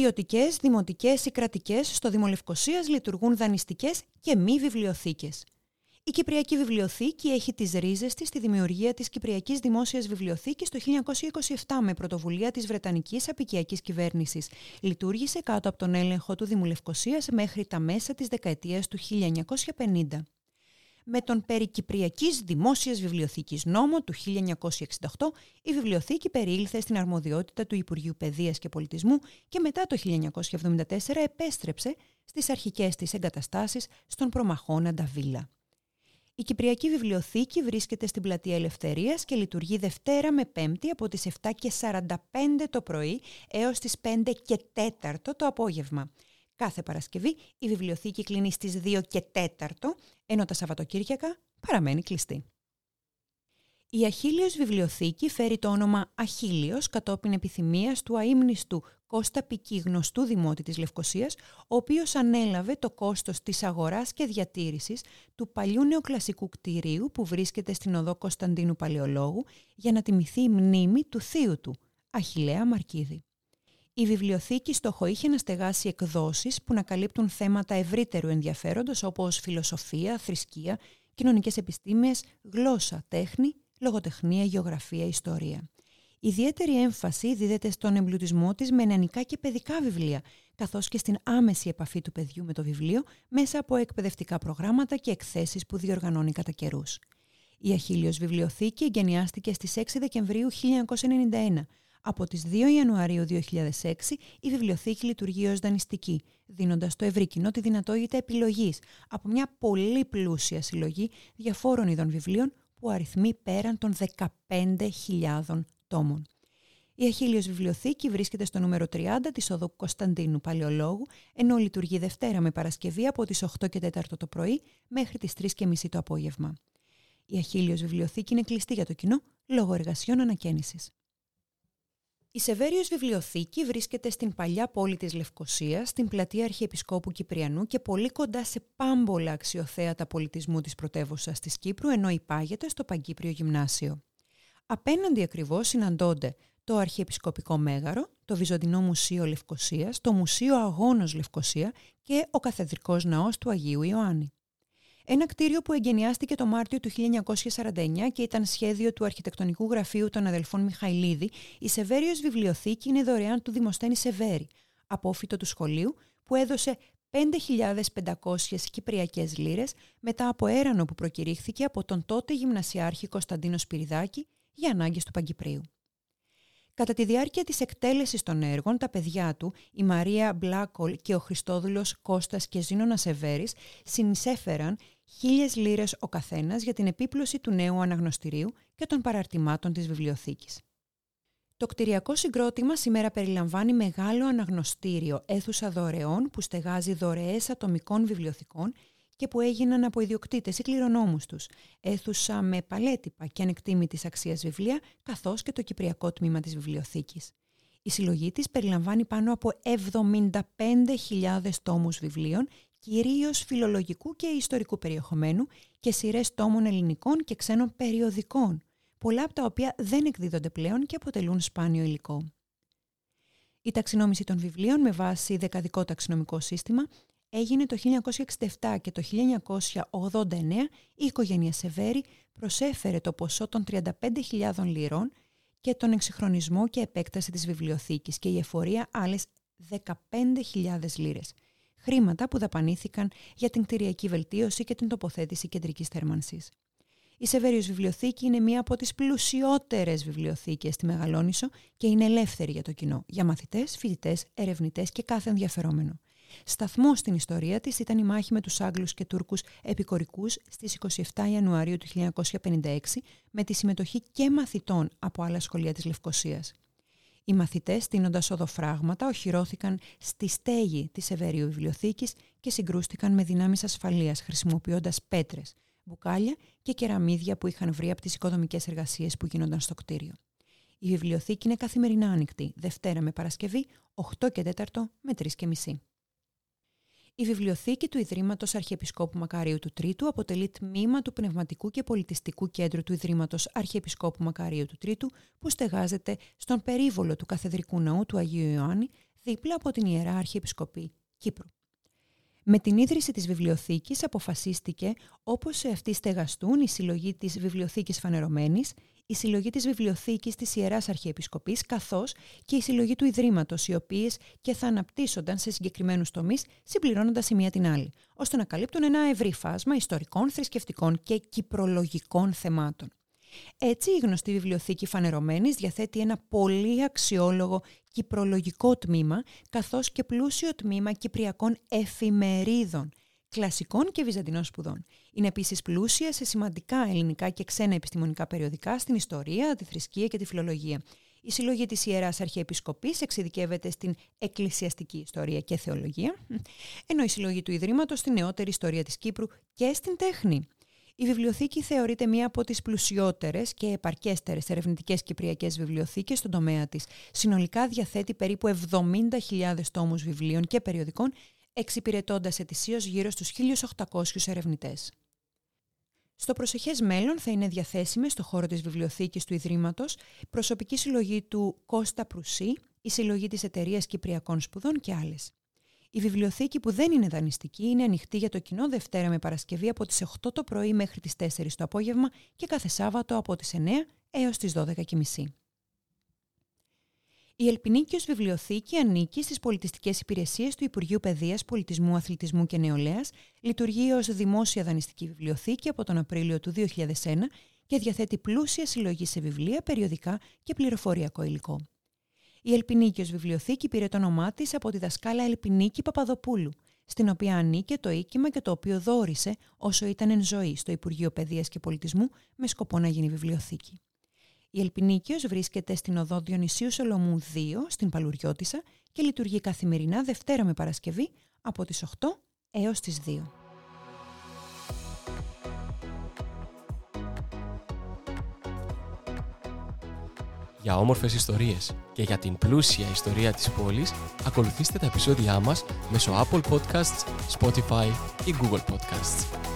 Ιδιωτικές, δημοτικές ή κρατικές στο Δήμο Λευκοσίας λειτουργούν δανειστικές και μη βιβλιοθήκες. Η Κυπριακή Βιβλιοθήκη έχει τις ρίζες της στη δημιουργία της Κυπριακής Δημόσιας Βιβλιοθήκης το 1927 με πρωτοβουλία της Βρετανικής Απικιακής Κυβέρνησης. Λειτουργήσε κάτω από τον έλεγχο του Δήμου Λευκοσίας μέχρι τα μέσα της δεκαετίας του 1950 με τον περί Κυπριακής Δημόσιας Βιβλιοθήκης νόμο του 1968, η βιβλιοθήκη περιήλθε στην αρμοδιότητα του Υπουργείου Παιδείας και Πολιτισμού και μετά το 1974 επέστρεψε στις αρχικές της εγκαταστάσεις στον προμαχώνα Νταβίλα. Η Κυπριακή Βιβλιοθήκη βρίσκεται στην Πλατεία Ελευθερίας και λειτουργεί Δευτέρα με Πέμπτη από τις 7 και 45 το πρωί έως τις 5 και 4 το απόγευμα. Κάθε Παρασκευή η βιβλιοθήκη κλείνει στις 2 και 4, ενώ τα Σαββατοκύριακα παραμένει κλειστή. Η Αχίλιος Βιβλιοθήκη φέρει το όνομα Αχίλιος κατόπιν επιθυμίας του αείμνηστου Κώστα Πική γνωστού δημότη της Λευκοσίας, ο οποίος ανέλαβε το κόστος της αγοράς και διατήρησης του παλιού νεοκλασικού κτηρίου που βρίσκεται στην οδό Κωνσταντίνου Παλαιολόγου για να τιμηθεί η μνήμη του θείου του, Αχιλέα Μαρκίδη. Η βιβλιοθήκη στόχο είχε να στεγάσει εκδόσεις που να καλύπτουν θέματα ευρύτερου ενδιαφέροντος όπως φιλοσοφία, θρησκεία, κοινωνικές επιστήμες, γλώσσα, τέχνη, λογοτεχνία, γεωγραφία, ιστορία. Ιδιαίτερη έμφαση δίδεται στον εμπλουτισμό της με νεανικά και παιδικά βιβλία, καθώς και στην άμεση επαφή του παιδιού με το βιβλίο μέσα από εκπαιδευτικά προγράμματα και εκθέσεις που διοργανώνει κατά καιρούς. Η Αχίλιος Βιβλιοθήκη εγκαινιάστηκε στις 6 Δεκεμβρίου 1991 από τις 2 Ιανουαρίου 2006 η βιβλιοθήκη λειτουργεί ως δανειστική, δίνοντας στο ευρύ κοινό τη δυνατότητα επιλογής από μια πολύ πλούσια συλλογή διαφόρων ειδών βιβλίων που αριθμεί πέραν των 15.000 τόμων. Η Αχίλιος Βιβλιοθήκη βρίσκεται στο νούμερο 30 της οδού Κωνσταντίνου Παλαιολόγου, ενώ λειτουργεί Δευτέρα με Παρασκευή από τις 8 και 4 το πρωί μέχρι τις 3 και μισή το απόγευμα. Η Αχίλιος Βιβλιοθήκη είναι κλειστή για το κοινό λόγω εργασιών ανακαίνησης. Η Σεβέριος Βιβλιοθήκη βρίσκεται στην παλιά πόλη της Λευκοσίας, στην πλατεία Αρχιεπισκόπου Κυπριανού και πολύ κοντά σε πάμπολα αξιοθέατα πολιτισμού της πρωτεύουσας της Κύπρου, ενώ υπάγεται στο Παγκύπριο Γυμνάσιο. Απέναντι ακριβώς συναντώνται το Αρχιεπισκοπικό Μέγαρο, το Βυζαντινό Μουσείο Λευκοσίας, το Μουσείο Αγώνος Λευκοσία και ο Καθεδρικός Ναός του Αγίου Ιωάννη. Ένα κτίριο που εγκαινιάστηκε το Μάρτιο του 1949 και ήταν σχέδιο του αρχιτεκτονικού γραφείου των αδελφών Μιχαηλίδη, η Σεβέριος Βιβλιοθήκη είναι δωρεάν του Δημοσθένη Σεβέρη, απόφυτο του σχολείου, που έδωσε 5.500 κυπριακές λίρες μετά από έρανο που προκηρύχθηκε από τον τότε γυμνασιάρχη Κωνσταντίνο Σπυριδάκη για ανάγκες του Παγκυπρίου. Κατά τη διάρκεια της εκτέλεσης των έργων, τα παιδιά του, η Μαρία Μπλάκολ και ο Χριστόδουλος Κώστας και Ζήνωνα Σεβέρης, συνεισέφεραν χίλιες λίρες ο καθένας για την επίπλωση του νέου αναγνωστηρίου και των παραρτημάτων της βιβλιοθήκης. Το κτηριακό συγκρότημα σήμερα περιλαμβάνει μεγάλο αναγνωστήριο αίθουσα δωρεών που στεγάζει δωρεές ατομικών βιβλιοθηκών και που έγιναν από ιδιοκτήτες ή κληρονόμους τους, αίθουσα με παλέτυπα και ανεκτήμητης αξίας βιβλία, καθώς και το κυπριακό τμήμα της βιβλιοθήκης. Η συλλογή της περιλαμβάνει πάνω από 75.000 τόμους βιβλίων, κυρίως φιλολογικού και ιστορικού περιεχομένου και σειρές τόμων ελληνικών και ξένων περιοδικών, πολλά από τα οποία δεν εκδίδονται πλέον και αποτελούν σπάνιο υλικό. Η ταξινόμηση των βιβλίων με βάση δεκαδικό ταξινομικό σύστημα έγινε το 1967 και το 1989 η οικογένεια Σεβέρη προσέφερε το ποσό των 35.000 λιρών και τον εξυγχρονισμό και επέκταση της βιβλιοθήκης και η εφορία άλλες 15.000 λίρες. Χρήματα που δαπανήθηκαν για την κτηριακή βελτίωση και την τοποθέτηση κεντρικής θέρμανσης. Η Σεβέριος Βιβλιοθήκη είναι μία από τις πλουσιότερες βιβλιοθήκες στη Μεγαλόνισο και είναι ελεύθερη για το κοινό, για μαθητές, φοιτητές, ερευνητές και κάθε ενδιαφερόμενο. Σταθμό στην ιστορία της ήταν η μάχη με τους Άγγλους και Τούρκους επικορικούς στις 27 Ιανουαρίου του 1956 με τη συμμετοχή και μαθητών από άλλα σχολεία της Λευκοσίας. Οι μαθητές, στείνοντας οδοφράγματα, οχυρώθηκαν στη στέγη της Ευερίου Βιβλιοθήκης και συγκρούστηκαν με δυνάμεις ασφαλείας, χρησιμοποιώντας πέτρες, μπουκάλια και κεραμίδια που είχαν βρει από τις οικοδομικές εργασίες που γίνονταν στο κτίριο. Η βιβλιοθήκη είναι καθημερινά ανοιχτή, Δευτέρα με Παρασκευή, 8 και 4 με 3 και μισή. Η βιβλιοθήκη του Ιδρύματος Αρχιεπισκόπου Μακαρίου του Τρίτου αποτελεί τμήμα του Πνευματικού και Πολιτιστικού Κέντρου του Ιδρύματος Αρχιεπισκόπου Μακαρίου του Τρίτου, που στεγάζεται στον περίβολο του Καθεδρικού Ναού του Αγίου Ιωάννη, δίπλα από την Ιερά Αρχιεπισκοπή Κύπρου. Με την ίδρυση της βιβλιοθήκης αποφασίστηκε όπως σε αυτή στεγαστούν η συλλογή της βιβλιοθήκης φανερωμένης, η συλλογή της βιβλιοθήκης της Ιεράς Αρχιεπισκοπής καθώς και η συλλογή του Ιδρύματος, οι οποίες και θα αναπτύσσονταν σε συγκεκριμένους τομείς συμπληρώνοντας η μία την άλλη, ώστε να καλύπτουν ένα ευρύ φάσμα ιστορικών, θρησκευτικών και κυπρολογικών θεμάτων. Έτσι, η γνωστή βιβλιοθήκη Φανερωμένης διαθέτει ένα πολύ αξιόλογο κυπρολογικό τμήμα, καθώς και πλούσιο τμήμα κυπριακών εφημερίδων, κλασικών και βυζαντινών σπουδών. Είναι επίσης πλούσια σε σημαντικά ελληνικά και ξένα επιστημονικά περιοδικά στην ιστορία, τη θρησκεία και τη φιλολογία. Η συλλογή της Ιεράς Αρχιεπισκοπής εξειδικεύεται στην εκκλησιαστική ιστορία και θεολογία, ενώ η συλλογή του Ιδρύματος στην νεότερη ιστορία της Κύπρου και στην τέχνη. Η βιβλιοθήκη θεωρείται μία από τις πλουσιότερες και επαρκέστερες ερευνητικές κυπριακές βιβλιοθήκες στον τομέα της. Συνολικά διαθέτει περίπου 70.000 τόμους βιβλίων και περιοδικών, εξυπηρετώντας ετησίως γύρω στους 1.800 ερευνητές. Στο προσεχές μέλλον θα είναι διαθέσιμες στο χώρο της βιβλιοθήκης του Ιδρύματος προσωπική συλλογή του Κώστα Προυσί, η συλλογή της Εταιρείας Κυπριακών Σπουδών και άλλες. Η βιβλιοθήκη που δεν είναι δανειστική είναι ανοιχτή για το κοινό Δευτέρα με Παρασκευή από τις 8 το πρωί μέχρι τις 4 το απόγευμα και κάθε Σάββατο από τις 9 έως τις 12.30. Η Ελπινίκιος Βιβλιοθήκη ανήκει στις πολιτιστικές υπηρεσίες του Υπουργείου Παιδείας, Πολιτισμού, Αθλητισμού και Νεολαίας, λειτουργεί ως δημόσια δανειστική βιβλιοθήκη από τον Απρίλιο του 2001 και διαθέτει πλούσια συλλογή σε βιβλία, περιοδικά και πληροφοριακό υλικό. Η Ελπινίκιος Βιβλιοθήκη πήρε το όνομά της από τη δασκάλα Ελπινίκη Παπαδοπούλου, στην οποία ανήκε το οίκημα και το οποίο δόρισε όσο ήταν εν ζωή στο Υπουργείο Παιδείας και Πολιτισμού με σκοπό να γίνει βιβλιοθήκη. Η Ελπινίκιος βρίσκεται στην οδό Διονυσίου Σολομού 2 στην Παλουριώτισσα και λειτουργεί καθημερινά Δευτέρα με Παρασκευή από τις 8 έως τις 2. Για όμορφες ιστορίες και για την πλούσια ιστορία της πόλης, ακολουθήστε τα επεισόδια μας μέσω Apple Podcasts, Spotify ή Google Podcasts.